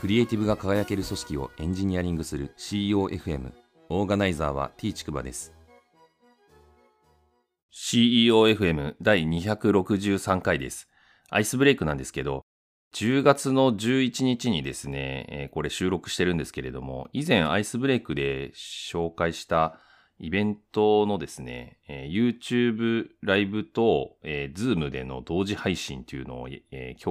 クリエイティブが輝ける組織をエンジニアリングする CEOFM オーガナイザーは T ちくばです。CEOFM 第263回です。アイスブレイクなんですけど10月の11日にですね、これ収録してるんですけれども、以前アイスブレイクで紹介したイベントのですね、YouTube ライブと、Zoom での同時配信というのを、今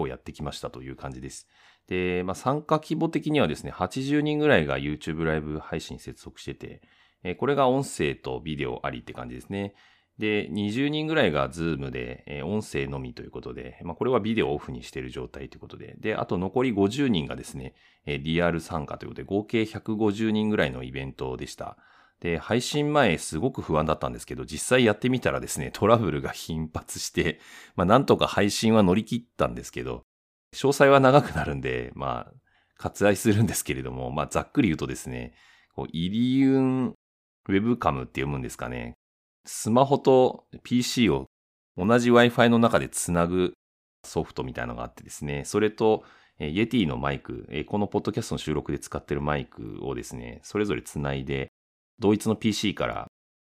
日やってきましたという感じです。で、まあ、参加規模的にはですね、80人ぐらいが YouTube ライブ配信接続してて、えこれが音声とビデオありって感じですね。で、20人ぐらいが Zoom で、え音声のみということで、まあ、これはビデオオフにしている状態ということで、で、あと残り50人がですね、えーリアル参加ということで、合計150人ぐらいのイベントでした。で、配信前すごく不安だったんですけど、実際やってみたらですね、トラブルが頻発して、まあなんとか配信は乗り切ったんですけど、詳細は長くなるんで、まあ、割愛するんですけれども、まあざっくり言うとですね、こうイリウンウェブカムって読むんですかね。スマホと PC を同じ Wi-Fi の中でつなぐソフトみたいなのがあってですね、それと、えー、Yeti のマイク、えーこのポッドキャストの収録で使ってるマイクをですね、それぞれつないで、同一の PC から、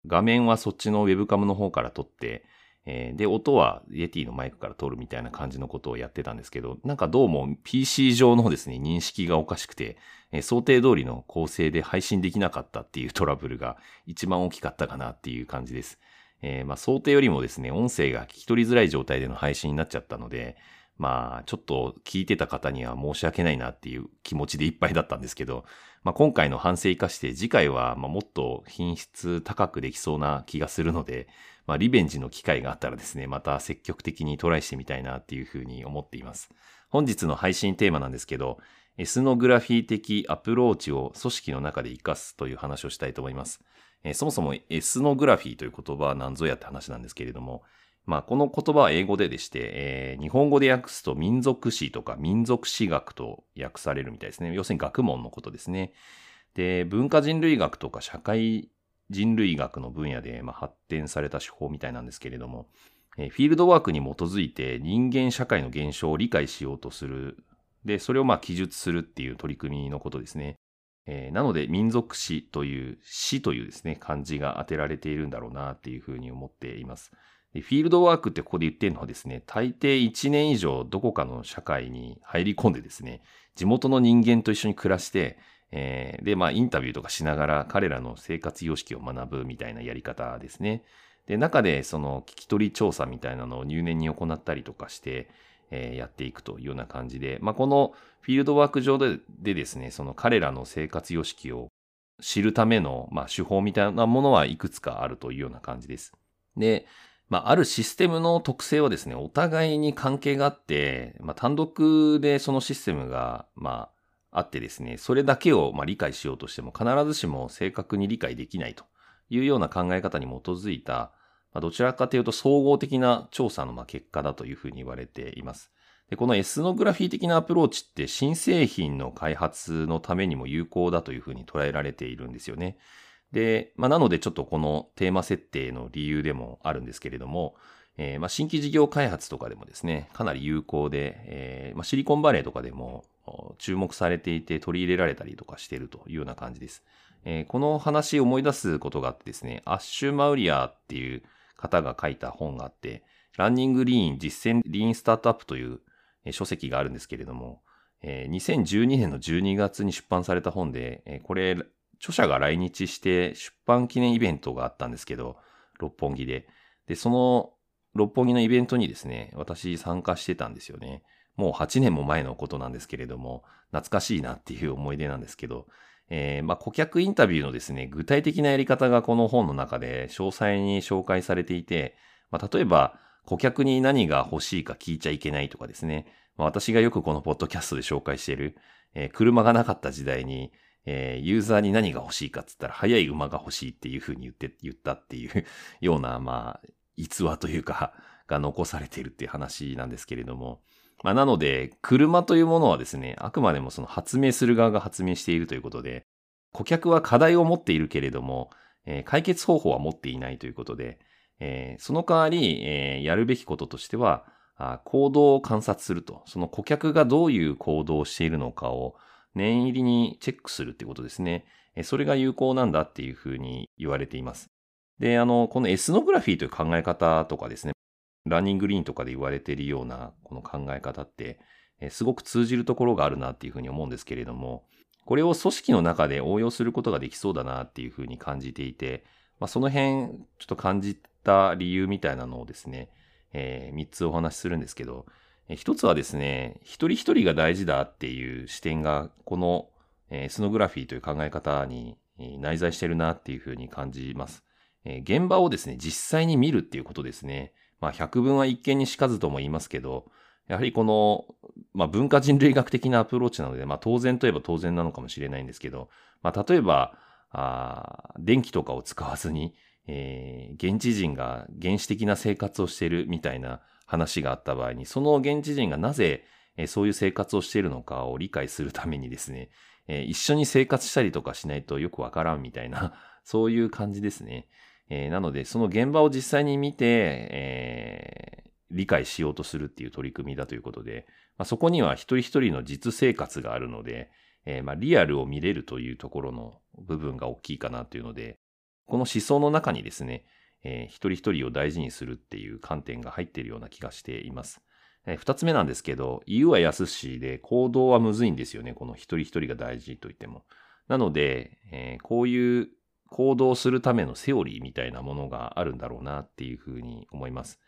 画面はそっちのウェブカムの方から撮って、えーで、音は Yeti のマイクから撮るみたいな感じのことをやってたんですけど、なんかどうも PC 上のですね、認識がおかしくて、えー想定通りの構成で配信できなかったっていうトラブルが一番大きかったかなっていう感じです。えーまあ想定よりもですね、音声が聞き取りづらい状態での配信になっちゃったので、まあ、ちょっと聞いてた方には申し訳ないなっていう気持ちでいっぱいだったんですけど、まあ今回の反省生かして次回はまあもっと品質高くできそうな気がするので、まあリベンジの機会があったらですね、また積極的にトライしてみたいなっていうふうに思っています。本日の配信テーマなんですけど、エスノグラフィー的アプローチを組織の中で活かすという話をしたいと思います。えーそもそもエスノグラフィーという言葉は何ぞやって話なんですけれども、まあ、この言葉は英語ででして、えー日本語で訳すと民族史とか民族史学と訳されるみたいですね。要するに学問のことですね。で、文化人類学とか社会人類学の分野で、まあ、発展された手法みたいなんですけれども、えーフィールドワークに基づいて人間社会の現象を理解しようとする。で、それをまあ記述するっていう取り組みのことですね。えーなので、民族史という、史というですね、漢字が当てられているんだろうなっていうふうに思っています。でフィールドワークってここで言ってるのはですね、大抵1年以上どこかの社会に入り込んでですね、地元の人間と一緒に暮らして、えーで、まあ、インタビューとかしながら彼らの生活様式を学ぶみたいなやり方ですね。で、中でその聞き取り調査みたいなのを入念に行ったりとかして、えーやっていくというような感じで、まあ、このフィールドワーク上ででですね、その彼らの生活様式を知るための、まあ、手法みたいなものはいくつかあるというような感じです。で、まあ、あるシステムの特性はですね、お互いに関係があって、まあ、単独でそのシステムが、まあ、あってですね、それだけをまあ理解しようとしても必ずしも正確に理解できないというような考え方に基づいた、まあ、どちらかというと総合的な調査のまあ結果だというふうに言われています。で、このエスノグラフィー的なアプローチって新製品の開発のためにも有効だというふうに捉えられているんですよね。で、まあ、なのでちょっとこのテーマ設定の理由でもあるんですけれども、えーまあ、新規事業開発とかでもですね、かなり有効で、えーまあ、シリコンバレーとかでも注目されていて取り入れられたりとかしているというような感じです。えーこの話を思い出すことがあってですね、アッシュ・マウリアーっていう方が書いた本があって、ランニング・リーン実践リーンスタートアップという書籍があるんですけれども、2012年の12月に出版された本で、これ、著者が来日して出版記念イベントがあったんですけど、六本木で。で、その六本木のイベントにですね、私参加してたんですよね。もう8年も前のことなんですけれども、懐かしいなっていう思い出なんですけど、えーまあ、顧客インタビューのですね、具体的なやり方がこの本の中で詳細に紹介されていて、まあ、例えば、顧客に何が欲しいか聞いちゃいけないとかですね、まあ、私がよくこのポッドキャストで紹介している、えー車がなかった時代に、えーユーザーに何が欲しいかって言ったら、速い馬が欲しいっていうふうに言って、言ったっていう ような、まあ、逸話というか、が残されているっていう話なんですけれども、まあ、なので、車というものはですね、あくまでもその発明する側が発明しているということで、顧客は課題を持っているけれども、えー解決方法は持っていないということで、えーその代わり、えーやるべきこととしては、あ行動を観察すると。その顧客がどういう行動をしているのかを念入りにチェックするってことですね。それが有効なんだっていうふうに言われています。で、あの、このエスノグラフィーという考え方とかですね、ランニングリーンとかで言われているようなこの考え方って、すごく通じるところがあるなっていうふうに思うんですけれども、これを組織の中で応用することができそうだなっていうふうに感じていて、まあ、その辺ちょっと感じた理由みたいなのをですね、えー、3つお話しするんですけど、一つはですね、一人一人が大事だっていう視点が、このエスノグラフィーという考え方に内在してるなっていうふうに感じます。現場をですね、実際に見るっていうことですね。まあ、百聞は一見にしかずとも言いますけど、やはりこの、まあ、文化人類学的なアプローチなので、まあ、当然といえば当然なのかもしれないんですけど、まあ、例えば、あ電気とかを使わずに、えー、現地人が原始的な生活をしているみたいな話があった場合に、その現地人がなぜ、そういう生活をしているのかを理解するためにですね、一緒に生活したりとかしないとよくわからんみたいな、そういう感じですね。なので、その現場を実際に見て、理解しようとするっていう取り組みだということで、そこには一人一人の実生活があるので、リアルを見れるというところの部分が大きいかなというので、この思想の中にですね、えー、一人一人を大事にするっていう観点が入っているような気がしています。えー、二つ目なんですけど、言うは安しで行動はむずいんですよね。この一人一人が大事と言っても。なので、えー、こういう行動するためのセオリーみたいなものがあるんだろうなっていうふうに思います。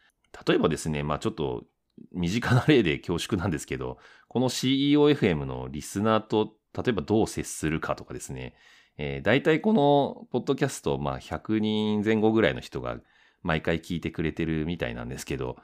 例えばですね、まあちょっと身近な例で恐縮なんですけど、この CEOFM のリスナーと例えばどう接するかとかですね、えー、大体このポッドキャスト、まあ100人前後ぐらいの人が毎回聞いてくれてるみたいなんですけど、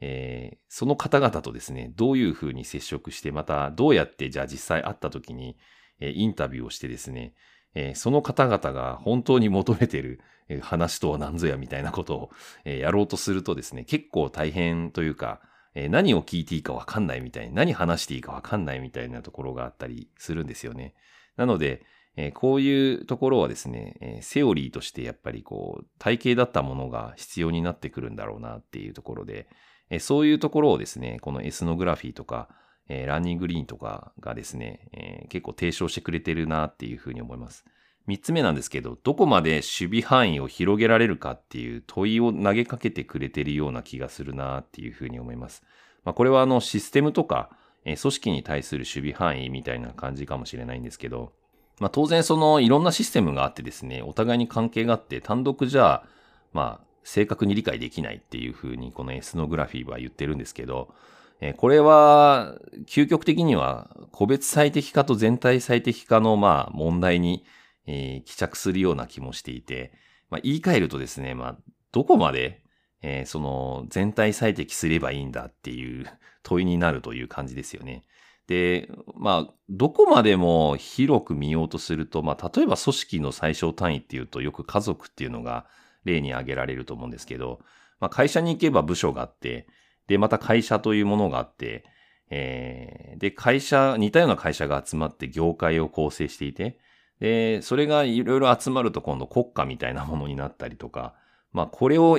えー、その方々とですね、どういうふうに接触して、またどうやってじゃあ実際会った時に、えー、インタビューをしてですね、えー、その方々が本当に求めてる話とは何ぞやみたいなことを、えやろうとするとですね、結構大変というか、え何を聞いていいかわかんないみたいに、何話していいかわかんないみたいなところがあったりするんですよね。なので、えー、こういうところはですね、えー、セオリーとしてやっぱりこう、体系だったものが必要になってくるんだろうなっていうところで、えー、そういうところをですね、このエスノグラフィーとか、えランニングリーンとかがですね、え結構提唱してくれてるなっていうふうに思います。三つ目なんですけど、どこまで守備範囲を広げられるかっていう問いを投げかけてくれてるような気がするなっていうふうに思います。まあ、これはあのシステムとか、え組織に対する守備範囲みたいな感じかもしれないんですけど、まあ当然そのいろんなシステムがあってですね、お互いに関係があって単独じゃ、まあ正確に理解できないっていうふうにこのエスノグラフィーは言ってるんですけど、えこれは究極的には個別最適化と全体最適化のまあ問題に、えー、帰着するような気もしていて、まあ言い換えるとですね、まあどこまで、えー、その全体最適すればいいんだっていう問いになるという感じですよね。で、まあ、どこまでも広く見ようとすると、まあ、例えば組織の最小単位っていうと、よく家族っていうのが例に挙げられると思うんですけど、まあ、会社に行けば部署があって、で、また会社というものがあって、えー、で、会社、似たような会社が集まって業界を構成していて、で、それがいろいろ集まると今度国家みたいなものになったりとか、まあ、これを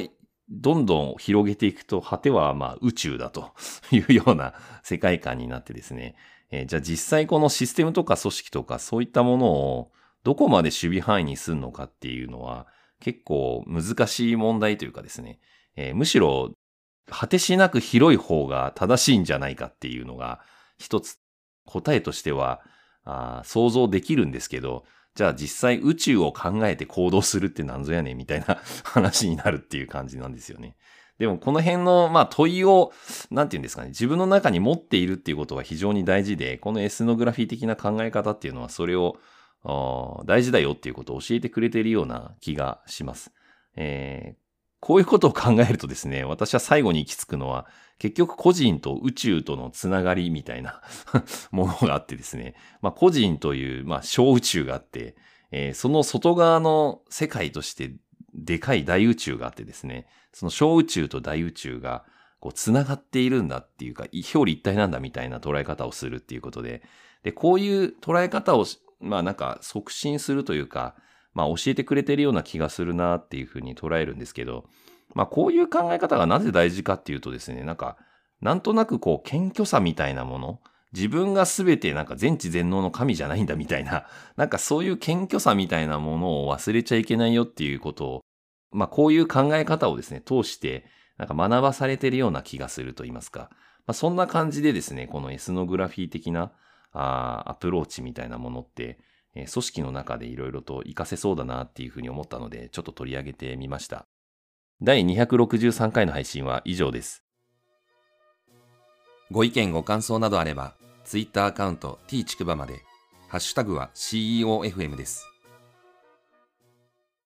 どんどん広げていくと、果てはまあ宇宙だというような世界観になってですね、えー、じゃあ実際このシステムとか組織とかそういったものをどこまで守備範囲にするのかっていうのは結構難しい問題というかですね、えー、むしろ果てしなく広い方が正しいんじゃないかっていうのが一つ答えとしては想像できるんですけど、じゃあ実際宇宙を考えて行動するって何ぞやねんみたいな 話になるっていう感じなんですよね。でもこの辺の、まあ問いを、なんて言うんですかね、自分の中に持っているっていうことは非常に大事で、このエスノグラフィー的な考え方っていうのはそれを大事だよっていうことを教えてくれているような気がします。えー、こういうことを考えるとですね、私は最後に行き着くのは、結局個人と宇宙とのつながりみたいな ものがあってですね、まあ個人という、まあ小宇宙があって、えー、その外側の世界としてでかい大宇宙があってですね、その小宇宙と大宇宙がこう繋がっているんだっていうか、表裏一体なんだみたいな捉え方をするっていうことで、で、こういう捉え方を、まあなんか促進するというか、まあ教えてくれてるような気がするなっていうふうに捉えるんですけど、まあこういう考え方がなぜ大事かっていうとですね、なんか、なんとなくこう謙虚さみたいなもの、自分が全てなんか全知全能の神じゃないんだみたいな、なんかそういう謙虚さみたいなものを忘れちゃいけないよっていうことを、まあこういう考え方をですね、通して、なんか学ばされてるような気がすると言いますか。まあそんな感じでですね、このエスノグラフィー的なあアプローチみたいなものって、えー、組織の中でいろいろと活かせそうだなっていうふうに思ったので、ちょっと取り上げてみました。第263回の配信は以上です。ご意見ご感想などあれば、Twitter アカウント t ちくばまで、ハッシュタグは CEOFM です。